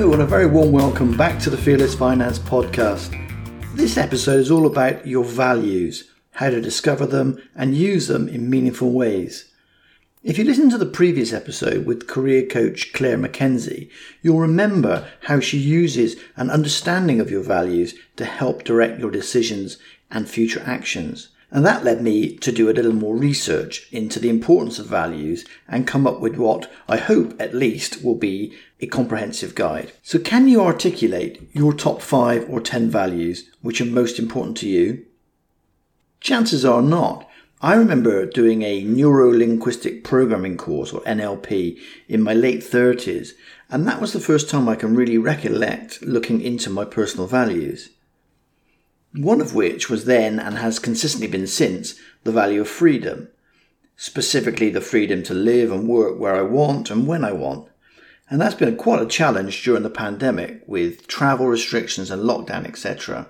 And a very warm welcome back to the Fearless Finance Podcast. This episode is all about your values, how to discover them and use them in meaningful ways. If you listen to the previous episode with career coach Claire McKenzie, you'll remember how she uses an understanding of your values to help direct your decisions and future actions. And that led me to do a little more research into the importance of values and come up with what I hope at least will be a comprehensive guide. So, can you articulate your top five or ten values which are most important to you? Chances are not. I remember doing a neuro linguistic programming course or NLP in my late 30s, and that was the first time I can really recollect looking into my personal values one of which was then and has consistently been since the value of freedom, specifically the freedom to live and work where I want and when I want. And that's been quite a challenge during the pandemic with travel restrictions and lockdown, etc.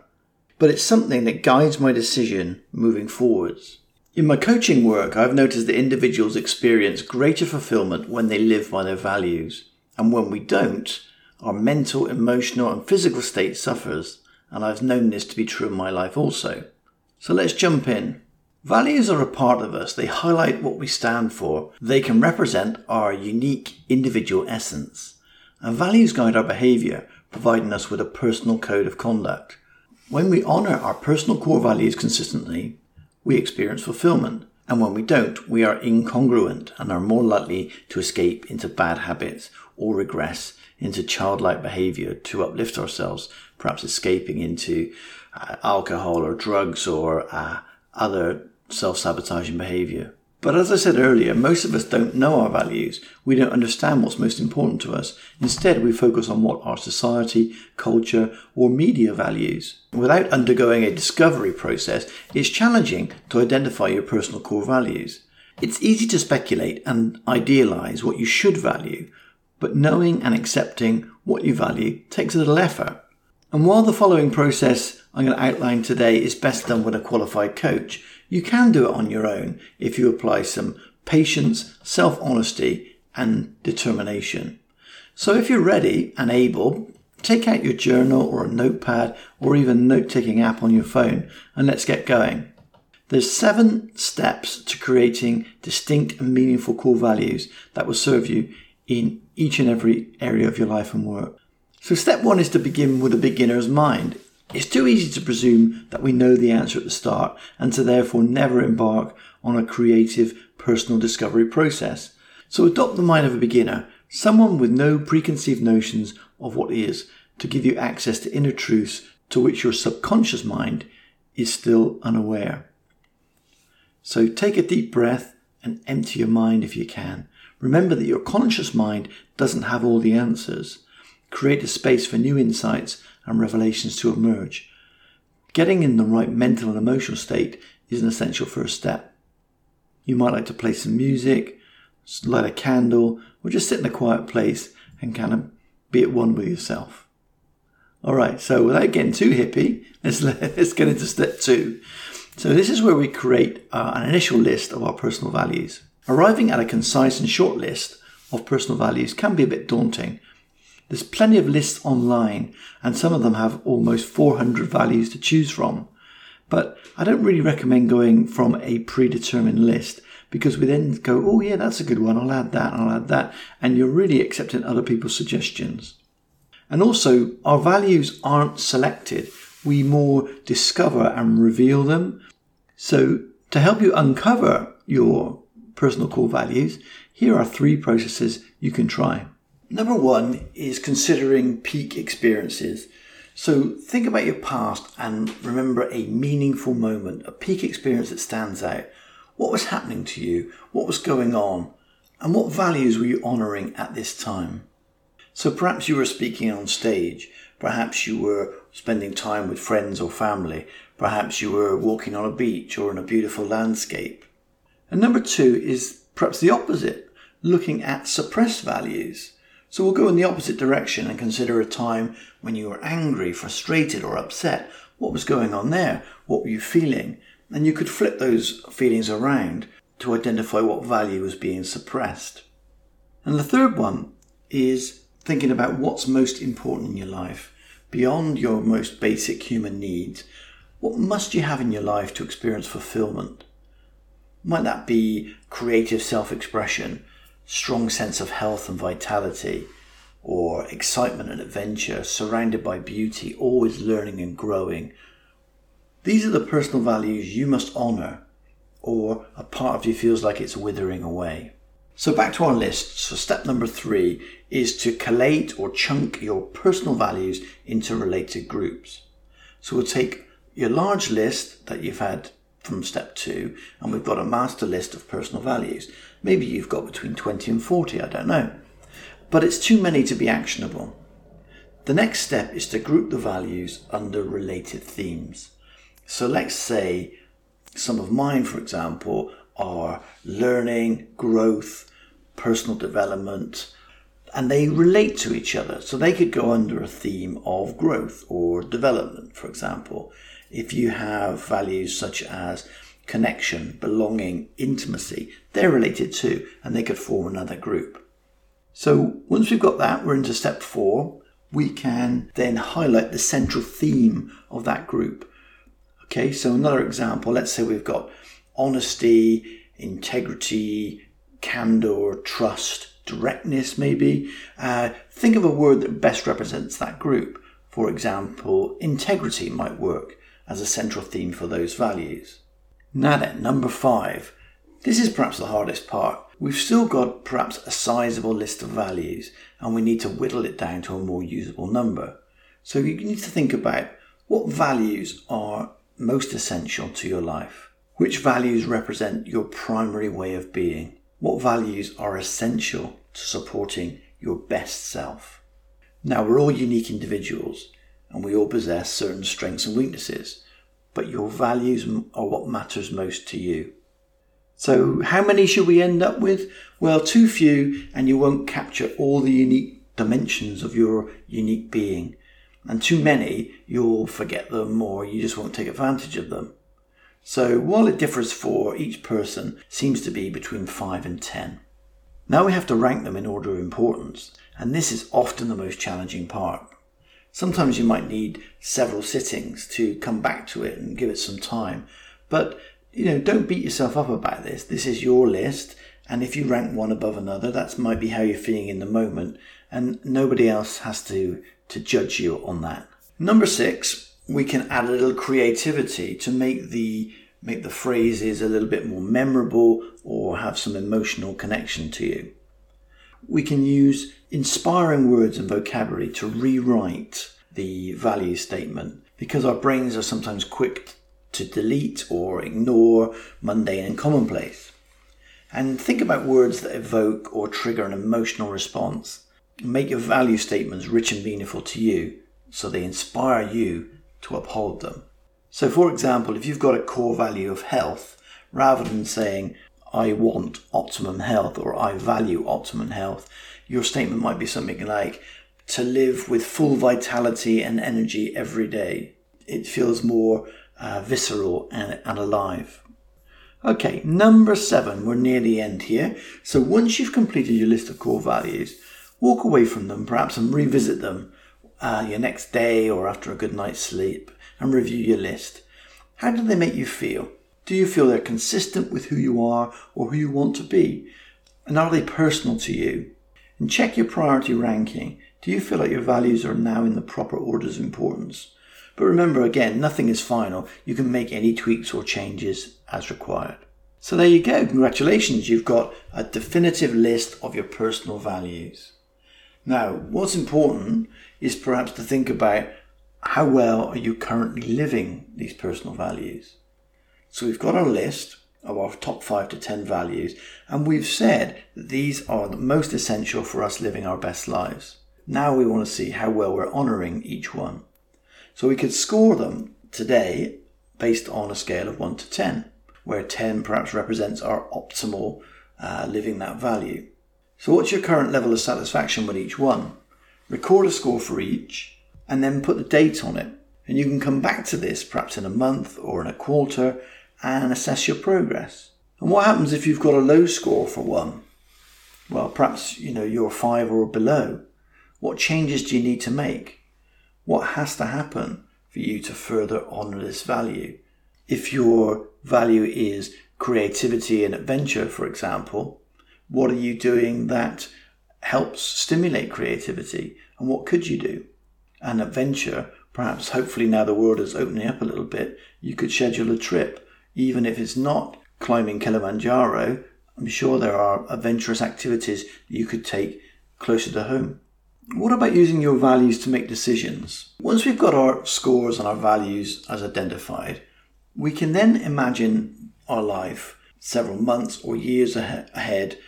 But it's something that guides my decision moving forwards. In my coaching work, I've noticed that individuals experience greater fulfillment when they live by their values. And when we don't, our mental, emotional, and physical state suffers and I've known this to be true in my life also. So let's jump in. Values are a part of us. They highlight what we stand for. They can represent our unique individual essence. And values guide our behavior, providing us with a personal code of conduct. When we honor our personal core values consistently, we experience fulfillment. And when we don't, we are incongruent and are more likely to escape into bad habits or regress into childlike behavior to uplift ourselves, perhaps escaping into uh, alcohol or drugs or uh, other self sabotaging behavior. But as I said earlier, most of us don't know our values. We don't understand what's most important to us. Instead, we focus on what our society, culture, or media values. Without undergoing a discovery process, it's challenging to identify your personal core values. It's easy to speculate and idealize what you should value, but knowing and accepting what you value takes a little effort. And while the following process I'm going to outline today is best done with a qualified coach, you can do it on your own if you apply some patience, self honesty, and determination. So if you're ready and able, take out your journal or a notepad or even note taking app on your phone and let's get going. There's seven steps to creating distinct and meaningful core values that will serve you in each and every area of your life and work. So, step one is to begin with a beginner's mind. It's too easy to presume that we know the answer at the start and to therefore never embark on a creative personal discovery process. So, adopt the mind of a beginner, someone with no preconceived notions of what is, to give you access to inner truths to which your subconscious mind is still unaware. So, take a deep breath and empty your mind if you can. Remember that your conscious mind doesn't have all the answers. Create a space for new insights and revelations to emerge. Getting in the right mental and emotional state is an essential first step. You might like to play some music, light a candle, or just sit in a quiet place and kind of be at one with yourself. All right, so without getting too hippie, let's, let's get into step two. So, this is where we create uh, an initial list of our personal values. Arriving at a concise and short list of personal values can be a bit daunting. There's plenty of lists online, and some of them have almost 400 values to choose from. But I don't really recommend going from a predetermined list because we then go, oh, yeah, that's a good one, I'll add that, I'll add that, and you're really accepting other people's suggestions. And also, our values aren't selected, we more discover and reveal them. So, to help you uncover your personal core values, here are three processes you can try. Number one is considering peak experiences. So think about your past and remember a meaningful moment, a peak experience that stands out. What was happening to you? What was going on? And what values were you honouring at this time? So perhaps you were speaking on stage. Perhaps you were spending time with friends or family. Perhaps you were walking on a beach or in a beautiful landscape. And number two is perhaps the opposite, looking at suppressed values. So we'll go in the opposite direction and consider a time when you were angry, frustrated, or upset. What was going on there? What were you feeling? And you could flip those feelings around to identify what value was being suppressed. And the third one is thinking about what's most important in your life, beyond your most basic human needs, what must you have in your life to experience fulfillment? Might that be creative self expression, strong sense of health and vitality, or excitement and adventure, surrounded by beauty, always learning and growing? These are the personal values you must honour, or a part of you feels like it's withering away. So back to our list. So step number three is to collate or chunk your personal values into related groups. So we'll take your large list that you've had from step two, and we've got a master list of personal values. Maybe you've got between 20 and 40, I don't know. But it's too many to be actionable. The next step is to group the values under related themes. So let's say some of mine, for example, are learning, growth, personal development, and they relate to each other. So they could go under a theme of growth or development, for example. If you have values such as connection, belonging, intimacy, they're related too, and they could form another group. So once we've got that, we're into step four. We can then highlight the central theme of that group. Okay, so another example, let's say we've got honesty, integrity, candor, trust, directness, maybe. Uh, think of a word that best represents that group. For example, integrity might work as a central theme for those values. Now then, number five. This is perhaps the hardest part. We've still got perhaps a sizable list of values and we need to whittle it down to a more usable number. So you need to think about what values are most essential to your life. Which values represent your primary way of being? What values are essential to supporting your best self? Now, we're all unique individuals and we all possess certain strengths and weaknesses, but your values are what matters most to you. So, how many should we end up with? Well, too few, and you won't capture all the unique dimensions of your unique being. And too many, you'll forget them or you just won't take advantage of them. So, while it differs for each person, seems to be between 5 and 10. Now we have to rank them in order of importance, and this is often the most challenging part. Sometimes you might need several sittings to come back to it and give it some time. But, you know, don't beat yourself up about this. This is your list. And if you rank one above another, that might be how you're feeling in the moment. And nobody else has to, to judge you on that. Number six, we can add a little creativity to make the make the phrases a little bit more memorable or have some emotional connection to you. We can use inspiring words and vocabulary to rewrite the value statement because our brains are sometimes quick to delete or ignore mundane and commonplace. And think about words that evoke or trigger an emotional response. Make your value statements rich and meaningful to you so they inspire you to uphold them. So, for example, if you've got a core value of health, rather than saying, I want optimum health or I value optimum health, your statement might be something like to live with full vitality and energy every day. It feels more uh, visceral and, and alive. Okay, number seven, we're near the end here. So once you've completed your list of core values, walk away from them perhaps and revisit them uh, your next day or after a good night's sleep and review your list. How do they make you feel? Do you feel they're consistent with who you are or who you want to be? And are they personal to you? And check your priority ranking. Do you feel like your values are now in the proper orders of importance? But remember again, nothing is final. You can make any tweaks or changes as required. So there you go. Congratulations. You've got a definitive list of your personal values. Now, what's important is perhaps to think about how well are you currently living these personal values? So we've got our list of our top five to 10 values, and we've said that these are the most essential for us living our best lives. Now we want to see how well we're honoring each one. So we could score them today based on a scale of 1 to 10, where 10 perhaps represents our optimal uh, living that value. So, what's your current level of satisfaction with each one? Record a score for each and then put the date on it. And you can come back to this perhaps in a month or in a quarter and assess your progress. And what happens if you've got a low score for one? Well, perhaps, you know, you're five or below. What changes do you need to make? What has to happen for you to further honor this value? If your value is creativity and adventure, for example, what are you doing that helps stimulate creativity? And what could you do? And adventure, perhaps hopefully now the world is opening up a little bit, you could schedule a trip, even if it's not climbing Kilimanjaro. I'm sure there are adventurous activities you could take closer to home. What about using your values to make decisions? Once we've got our scores and our values as identified, we can then imagine our life several months or years ahead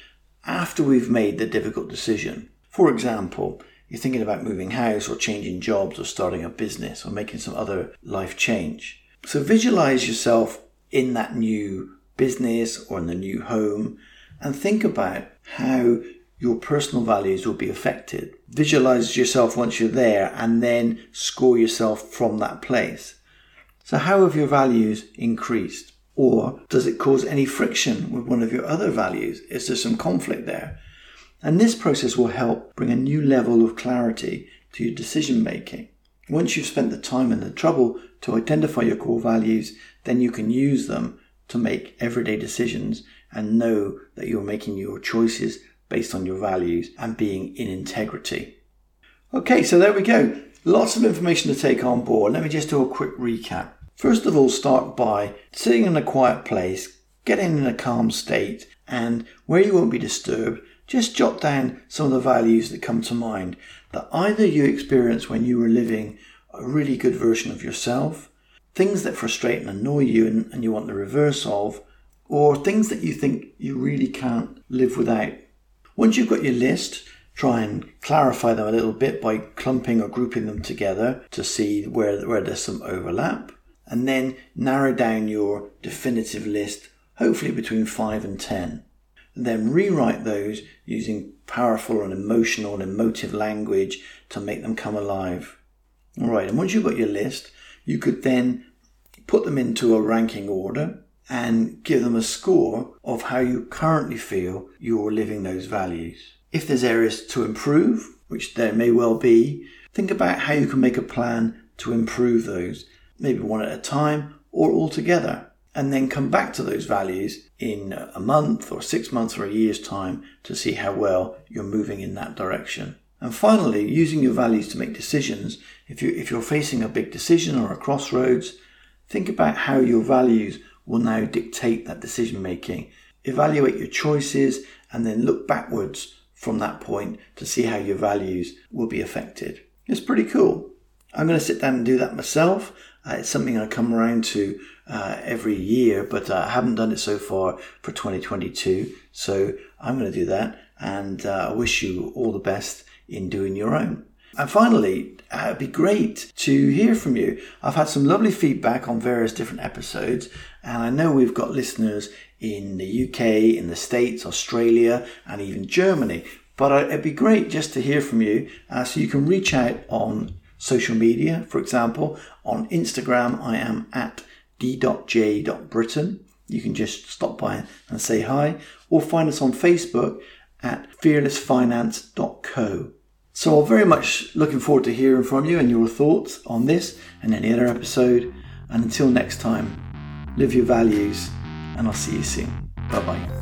after we've made the difficult decision. For example, you're thinking about moving house or changing jobs or starting a business or making some other life change. So visualize yourself in that new business or in the new home and think about how your personal values will be affected. Visualize yourself once you're there and then score yourself from that place. So, how have your values increased? Or does it cause any friction with one of your other values? Is there some conflict there? And this process will help bring a new level of clarity to your decision making. Once you've spent the time and the trouble to identify your core values, then you can use them to make everyday decisions and know that you're making your choices based on your values and being in integrity. Okay, so there we go. Lots of information to take on board. Let me just do a quick recap. First of all, start by sitting in a quiet place, getting in a calm state, and where you won't be disturbed, just jot down some of the values that come to mind that either you experienced when you were living a really good version of yourself, things that frustrate and annoy you and, and you want the reverse of, or things that you think you really can't live without once you've got your list, try and clarify them a little bit by clumping or grouping them together to see where, where there's some overlap. And then narrow down your definitive list, hopefully between 5 and 10. And then rewrite those using powerful and emotional and emotive language to make them come alive. All right, and once you've got your list, you could then put them into a ranking order and give them a score of how you currently feel you're living those values. If there's areas to improve, which there may well be, think about how you can make a plan to improve those, maybe one at a time or all together, and then come back to those values in a month or six months or a year's time to see how well you're moving in that direction. And finally, using your values to make decisions. If, you, if you're facing a big decision or a crossroads, think about how your values will now dictate that decision making. Evaluate your choices and then look backwards from that point to see how your values will be affected. It's pretty cool. I'm going to sit down and do that myself. Uh, it's something I come around to uh, every year, but I haven't done it so far for 2022. So I'm going to do that, and uh, I wish you all the best in doing your own. And finally, uh, it'd be great to hear from you. I've had some lovely feedback on various different episodes, and I know we've got listeners in the UK, in the States, Australia, and even Germany. But uh, it'd be great just to hear from you uh, so you can reach out on social media. For example, on Instagram, I am at d.j.britain. You can just stop by and say hi, or find us on Facebook at fearlessfinance.co. So I'm very much looking forward to hearing from you and your thoughts on this and any other episode. And until next time, live your values, and I'll see you soon. Bye bye.